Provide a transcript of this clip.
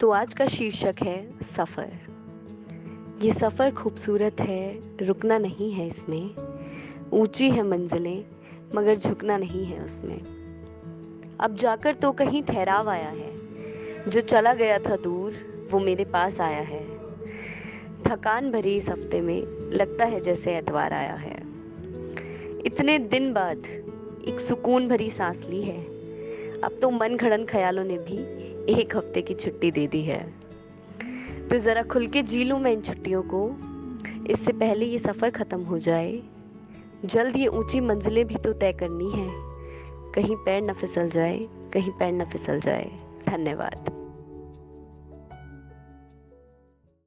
तो आज का शीर्षक है सफ़र। ये सफ़र खूबसूरत है, रुकना नहीं है इसमें। ऊँची है मंजिलें, मगर झुकना नहीं है उसमें। अब जाकर तो कहीं ठहराव आया है। जो चला गया था दूर, वो मेरे पास आया है। थकान भरी इस हफ़्ते में लगता है जैसे एतवार आया है। इतने दिन बाद एक सुकून भरी सांस ली है। अब तो मन घड़न ख्यालों ने भी एक हफ़्ते की छुट्टी दे दी है। तो ज़रा खुल के जी लूँ मैं इन छुट्टियों को। इससे पहले ये सफ़र ख़त्म हो जाए। जल्द ये ऊँची मंजिलें भी तो तय करनी है। कहीं पैर न फिसल जाए, कहीं पैर न फिसल जाए। धन्यवाद।